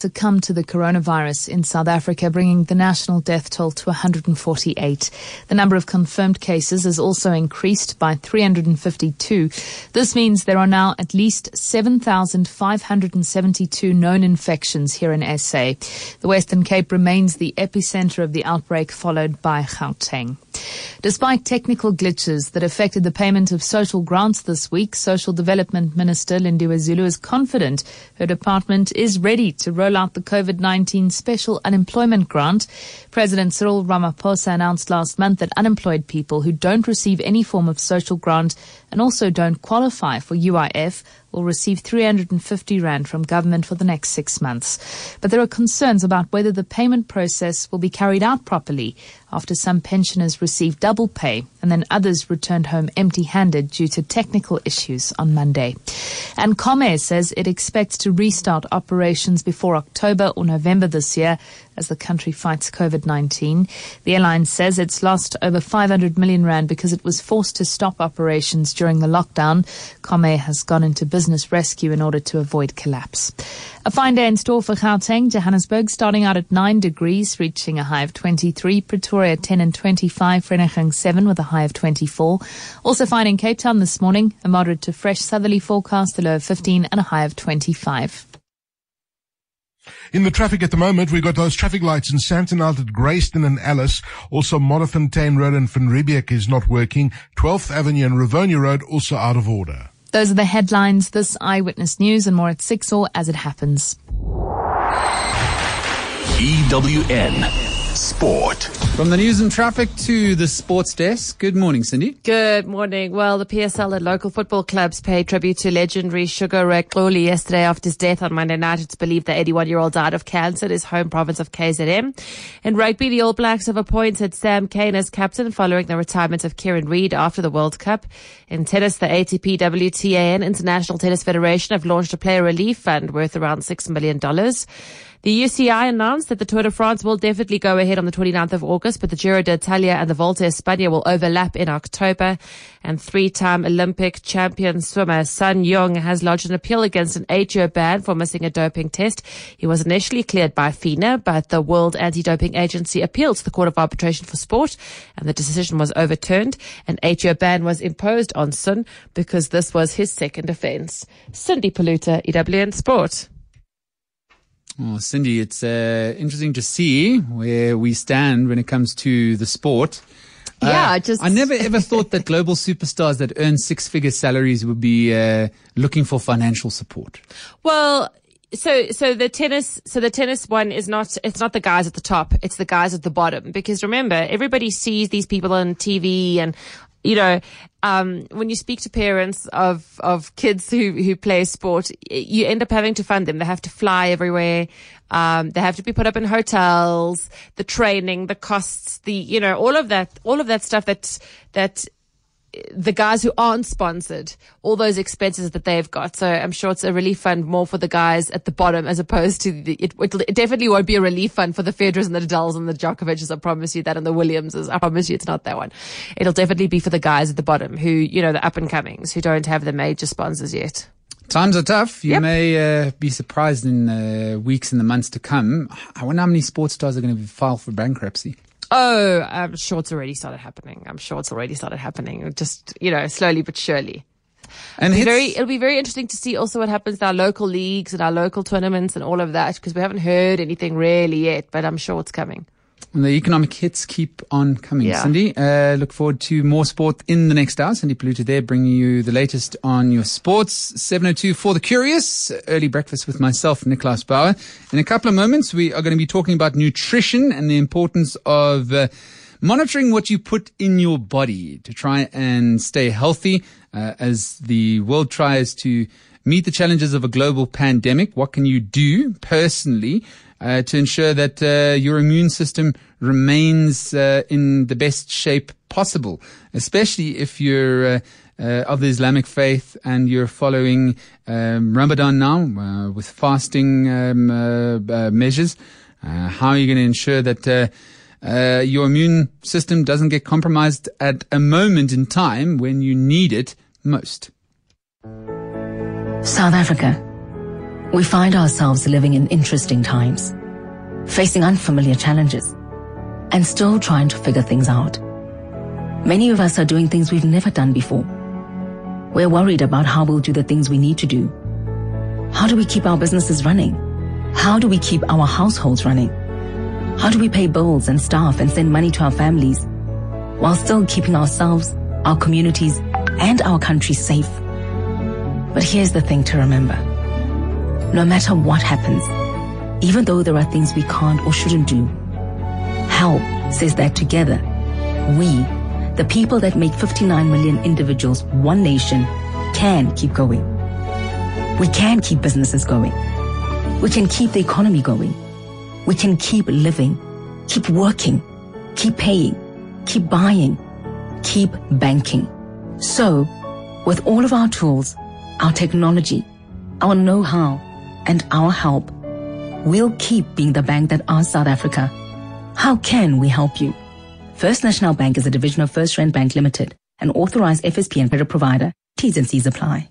succumbed to the coronavirus in South Africa, bringing the national death toll to 148. The number of confirmed cases has also increased by 352. This means there are now at least 7,572 known infections here in SA. The Western Cape remains the epicenter of the outbreak, followed by Gauteng. Despite technical glitches that affected the payment of social grants this week, Social Development Minister Lindiwe Zulu is confident her department is ready to roll out the COVID-19 special unemployment grant. President Cyril Ramaphosa announced last month that unemployed people who don't receive any form of social grant and also don't qualify for UIF will receive 350 Rand from government for the next six months. But there are concerns about whether the payment process will be carried out properly after some pensioners received double pay and then others returned home empty handed due to technical issues on Monday. And Comair says it expects to restart operations before October or November this year as the country fights COVID-19. The airline says it's lost over 500 million rand because it was forced to stop operations during the lockdown. Comair has gone into business rescue in order to avoid collapse. A fine day in store for Gauteng, Johannesburg, starting out at 9 degrees, reaching a high of 23. Pretoria 10 and 25, Vereeniging 7 with a high of 24. Also fine in Cape Town this morning, a moderate to fresh southerly forecast, a low of 15 and a high of 25. In the traffic at the moment, we've got those traffic lights in Santonalt at Grayston and Alice. Also, Modderfontein Road and Van Riebeeck is not working. 12th Avenue and Rivonia Road also out of order. Those are the headlines. This Eyewitness News and more at 6 or as it happens. EWN Sport. From the news and traffic to the sports desk. Good morning, Cindy. Good morning. Well, the PSL and local football clubs paid tribute to legendary Sugar Ray Xulu yesterday after his death on Monday night. It's believed the 81-year-old died of cancer in his home province of KZN. In rugby, the All Blacks have appointed Sam Cane as captain following the retirement of Kieran Read after the World Cup. In tennis, the ATP WTA and International Tennis Federation have launched a player relief fund worth around $6 million. The UCI announced that the Tour de France will definitely go ahead on the 29th of August, but the Giro d'Italia and the Vuelta España will overlap in October. And three-time Olympic champion swimmer Sun Yang has lodged an appeal against an eight-year ban for missing a doping test. He was initially cleared by FINA, but the World Anti-Doping Agency appealed to the Court of Arbitration for Sport, and the decision was overturned. An eight-year ban was imposed on Sun because this was his second offence. Cindy Paluta, EWN Sport. Oh, Cindy, it's uh, interesting to see where we stand when it comes to the sport. Yeah, uh, just I never ever thought that global superstars that earn six figure salaries would be uh, looking for financial support. Well, so so the tennis so the tennis one is not it's not the guys at the top it's the guys at the bottom because remember everybody sees these people on TV and you know, um, when you speak to parents of, of kids who, who play sport, you end up having to fund them. They have to fly everywhere. Um, they have to be put up in hotels, the training, the costs, the, you know, all of that, all of that stuff that, that the guys who aren't sponsored, all those expenses that they've got. So I'm sure it's a relief fund more for the guys at the bottom as opposed to the, it, it definitely won't be a relief fund for the Federers and the Nadals and the Djokovic's. I promise you that and the Williamses. I promise you it's not that one. It'll definitely be for the guys at the bottom who, you know, the up and comings who don't have the major sponsors yet. Times are tough. You Yep. may uh, be surprised in the weeks and the months to come. I wonder how many sports stars are going to file for bankruptcy. Oh, I'm sure it's already started happening. I'm sure it's already started happening. Just, you know, slowly but surely. And It'll be very, it'll be very interesting to see also what happens to our local leagues and our local tournaments and all of that because we haven't heard anything really yet, but I'm sure it's coming. And the economic hits keep on coming. Yeah. Cindy, uh, look forward to more sport in the next hour. Cindy Paluta there bringing you the latest on your sports. 702 for the curious. Early breakfast with myself, Nickolaus Bauer. In a couple of moments, we are going to be talking about nutrition and the importance of uh, monitoring what you put in your body to try and stay healthy uh, as the world tries to meet the challenges of a global pandemic. What can you do personally uh, to ensure that uh, your immune system remains uh, in the best shape possible, especially if you're uh, uh, of the Islamic faith and you're following um, Ramadan now uh, with fasting um, measures. How are you going to ensure that uh, your immune system doesn't get compromised at a moment in time when you need it most? South Africa. We find ourselves living in interesting times, facing unfamiliar challenges, and still trying to figure things out. Many of us are doing things we've never done before. We're worried about how we'll do the things we need to do. How do we keep our businesses running? How do we keep our households running? How do we pay bills and staff and send money to our families while still keeping ourselves, our communities, and our country safe? But here's the thing to remember. No matter what happens, even though there are things we can't or shouldn't do, HELP says that together, we, the people that make 59 million individuals one nation, can keep going. We can keep businesses going. We can keep the economy going. We can keep living, keep working, keep paying, keep buying, keep banking. So, with all of our tools, our technology, our know-how, and our help, we'll keep being the bank that are South Africa. How can we help you? First National Bank is a division of FirstRand Bank Limited, an authorized FSP and credit provider. T's and C's apply.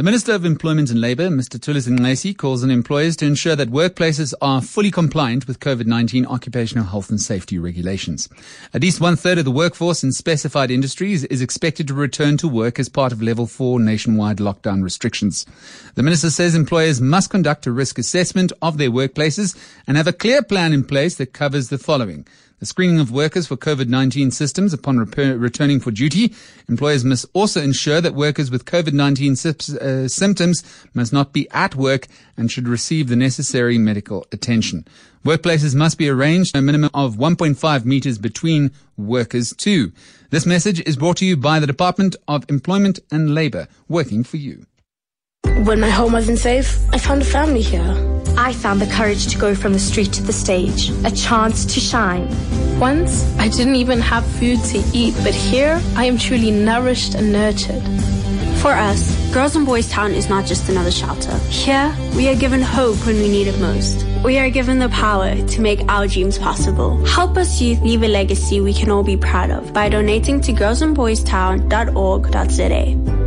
The Minister of Employment and Labour, Mr. Thulas Nxesi, calls on employers to ensure that workplaces are fully compliant with COVID-19 occupational health and safety regulations. At least one third of the workforce in specified industries is expected to return to work as part of level four nationwide lockdown restrictions. The minister says employers must conduct a risk assessment of their workplaces and have a clear plan in place that covers the following. The screening of workers for COVID-19 systems upon returning for duty. Employers must also ensure that workers with COVID-19 uh, symptoms must not be at work and should receive the necessary medical attention. Workplaces must be arranged a minimum of 1.5 meters between workers too. This message is brought to you by the Department of Employment and Labor, working for you. When my home wasn't safe, I found a family here. I found the courage to go from the street to the stage, a chance to shine. Once, I didn't even have food to eat, but here, I am truly nourished and nurtured. For us, Girls and Boys Town is not just another shelter. Here, we are given hope when we need it most. We are given the power to make our dreams possible. Help us youth leave a legacy we can all be proud of by donating to girlsandboystown.org.za.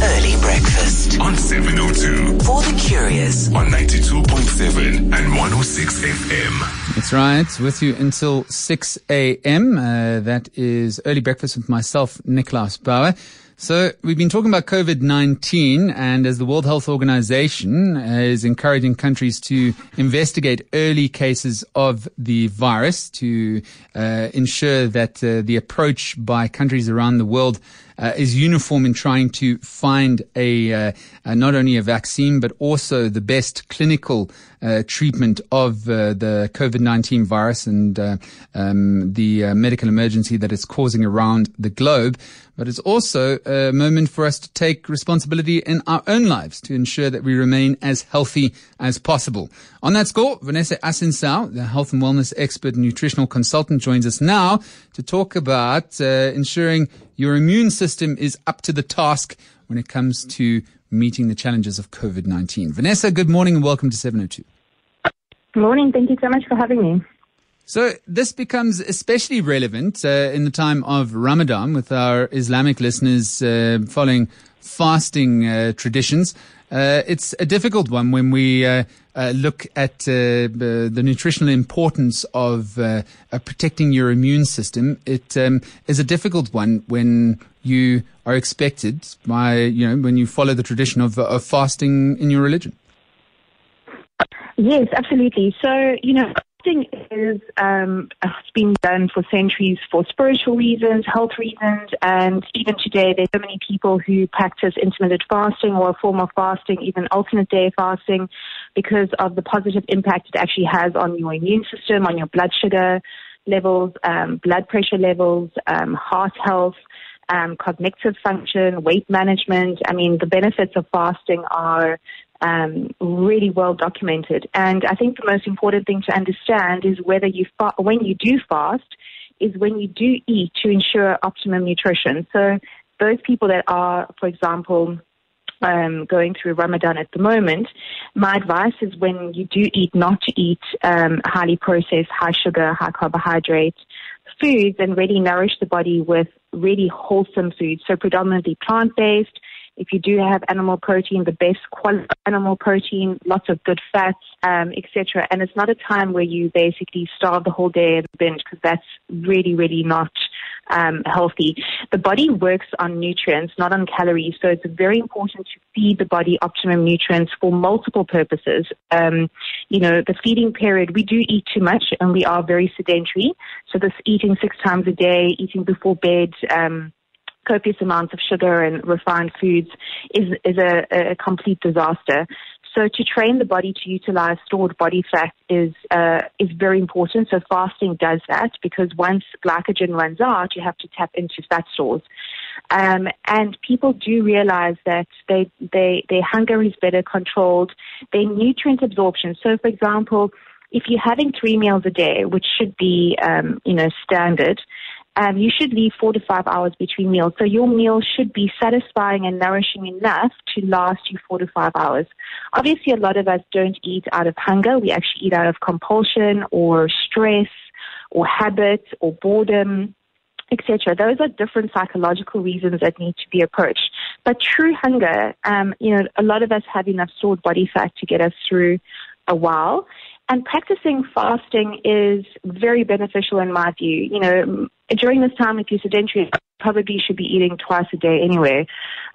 Early breakfast on 702 for the curious on 92.7 and 106 FM. That's right. With you until 6 a.m. Uh, that is early breakfast with myself, Nickolaus Bauer. So we've been talking about COVID-19 and as the World Health Organization is encouraging countries to investigate early cases of the virus to uh, ensure that uh, the approach by countries around the world uh, is uniform in trying to find a, uh, uh, not only a vaccine but also the best clinical uh, treatment of uh, the COVID-19 virus and uh, um, the medical emergency that it's causing around the globe. But it's also a moment for us to take responsibility in our own lives to ensure that we remain as healthy as possible. On that score, Vanessa Ascencao, the health and wellness expert and nutritional consultant, joins us now to talk about uh, ensuring your immune system is up to the task when it comes to meeting the challenges of COVID 19. Vanessa, good morning and welcome to 702. Good morning. Thank you so much for having me. So this becomes especially relevant uh, in the time of Ramadan with our Islamic listeners uh, following fasting uh, traditions. Uh, it's a difficult one when we uh, uh, look at the nutritional importance of protecting your immune system. It um, is a difficult one when you are expected by, you know, when you follow the tradition of, of fasting in your religion. Yes, absolutely. So, you know, fasting is um, it's been done for centuries for spiritual reasons, health reasons, and even today there's so many people who practice intermittent fasting or a form of fasting, even alternate day fasting, because of the positive impact it actually has on your immune system, on your blood sugar levels, um, blood pressure levels, um, heart health. Um, cognitive function, weight management. I mean, the benefits of fasting are um, really well documented. And I think the most important thing to understand is whether you fa- when you do fast is when you do eat to ensure optimum nutrition. So those people that are, for example, um, going through Ramadan at the moment, my advice is when you do eat, not to eat um, highly processed, high sugar, high carbohydrate foods, and really nourish the body with really wholesome foods. So predominantly plant based, If you do have animal protein, the best quality animal protein, lots of good fats, um, etc. And it's not a time where you basically starve the whole day and binge because that's really, really not um, healthy. The body works on nutrients, not on calories. So it's very important to feed the body optimum nutrients for multiple purposes. Um, you know, the feeding period, we do eat too much and we are very sedentary. So this eating six times a day, eating before bed, um, copious amounts of sugar and refined foods is, is a, a complete disaster. So to train the body to utilize stored body fat is uh, is very important. So fasting does that because once glycogen runs out, you have to tap into fat stores. Um, and people do realize that they, they, their hunger is better controlled, their nutrient absorption. So, for example, if you're having three meals a day, which should be, um, you know, standard, um, you should leave four to five hours between meals. So your meal should be satisfying and nourishing enough to last you four to five hours. Obviously, a lot of us don't eat out of hunger. We actually eat out of compulsion or stress or habit or boredom etc. Those are different psychological reasons that need to be approached. But true hunger, um, you know, a lot of us have enough stored body fat to get us through a while. And practicing fasting is very beneficial in my view. You know, during this time, if you're sedentary, probably should be eating twice a day anyway.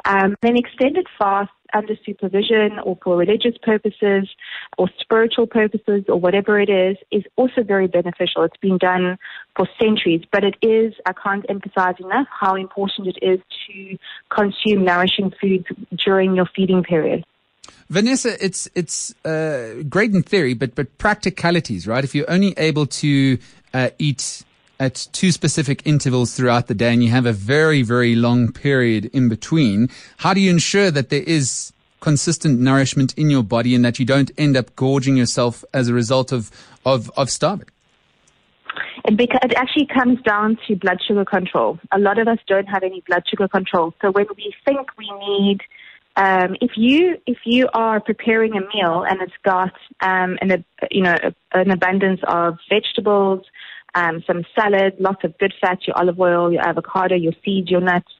Um, then extended fast under supervision or for religious purposes or spiritual purposes or whatever it is, is also very beneficial. It's been done for centuries, but it is, I can't emphasize enough how important it is to consume nourishing foods during your feeding period. Vanessa, it's it's uh, great in theory, but but practicalities, right? If you're only able to uh, eat at two specific intervals throughout the day, and you have a very very long period in between, how do you ensure that there is consistent nourishment in your body and that you don't end up gorging yourself as a result of of, of starving? It, beca- it actually comes down to blood sugar control. A lot of us don't have any blood sugar control. So when we think we need um, if you if you are preparing a meal and it's got um, an you know an abundance of vegetables, um, some salad, lots of good fats, your olive oil, your avocado, your seeds, your nuts,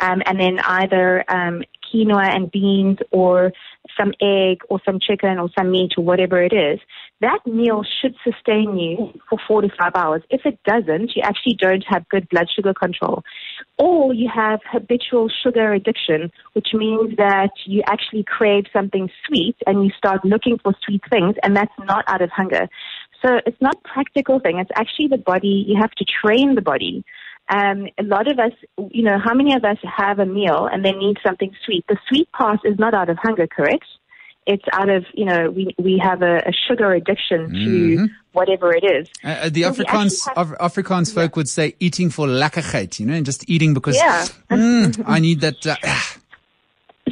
um, and then either um, quinoa and beans or some egg or some chicken or some meat or whatever it is, that meal should sustain you for four to five hours. If it doesn't, you actually don't have good blood sugar control. Or you have habitual sugar addiction, which means that you actually crave something sweet and you start looking for sweet things and that's not out of hunger. So it's not a practical thing. It's actually the body. You have to train the body um, a lot of us, you know, how many of us have a meal and they need something sweet? The sweet part is not out of hunger, correct? It's out of, you know, we, we have a, a sugar addiction to mm-hmm. whatever it is. Uh, uh the so Afrikaans, have, Afrikaans folk yeah. would say eating for lekkigheid, you know, and just eating because yeah. mm, I need that. Uh,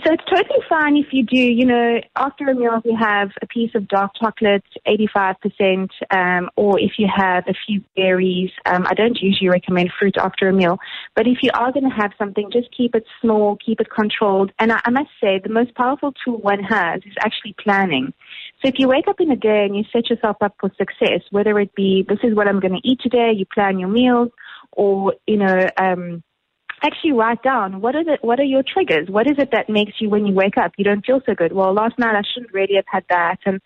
so it's totally fine if you do, you know, after a meal, if you have a piece of dark chocolate, 85%, um, or if you have a few berries. Um, I don't usually recommend fruit after a meal, but if you are going to have something, just keep it small, keep it controlled. And I, I must say, the most powerful tool one has is actually planning. So if you wake up in a day and you set yourself up for success, whether it be, this is what I'm going to eat today, you plan your meals, or, you know, um, actually write down what are the what are your triggers? What is it that makes you when you wake up you don't feel so good? Well, last night I shouldn't really have had that, and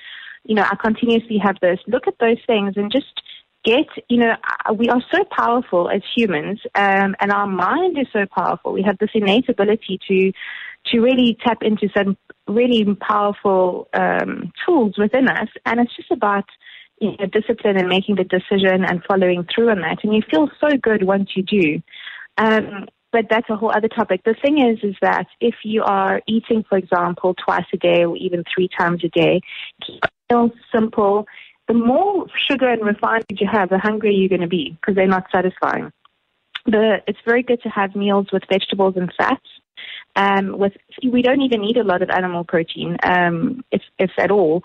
you know I continuously have this. Look at those things and just get you know we are so powerful as humans, um, and our mind is so powerful. We have this innate ability to to really tap into some really powerful um, tools within us, and it's just about you know, discipline and making the decision and following through on that. And you feel so good once you do. Um, but that's a whole other topic. The thing is, is that if you are eating, for example, twice a day or even three times a day, keep it simple. The more sugar and refined you have, the hungrier you're going to be because they're not satisfying. The, it's very good to have meals with vegetables and fats. Um, with we don't even need a lot of animal protein, um, if if at all.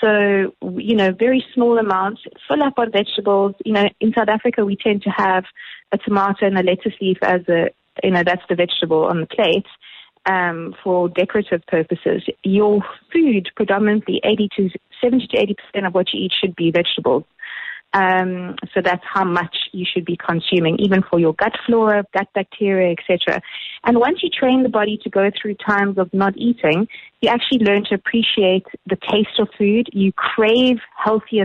So you know, very small amounts. Fill up on vegetables. You know, in South Africa, we tend to have a tomato and a lettuce leaf as a you know, that's the vegetable on the plate, um, for decorative purposes. Your food, predominantly 80 to 70 to 80 percent of what you eat should be vegetables. Um, so that's how much you should be consuming, even for your gut flora, gut bacteria, etc. And once you train the body to go through times of not eating, you actually learn to appreciate the taste of food. You crave healthier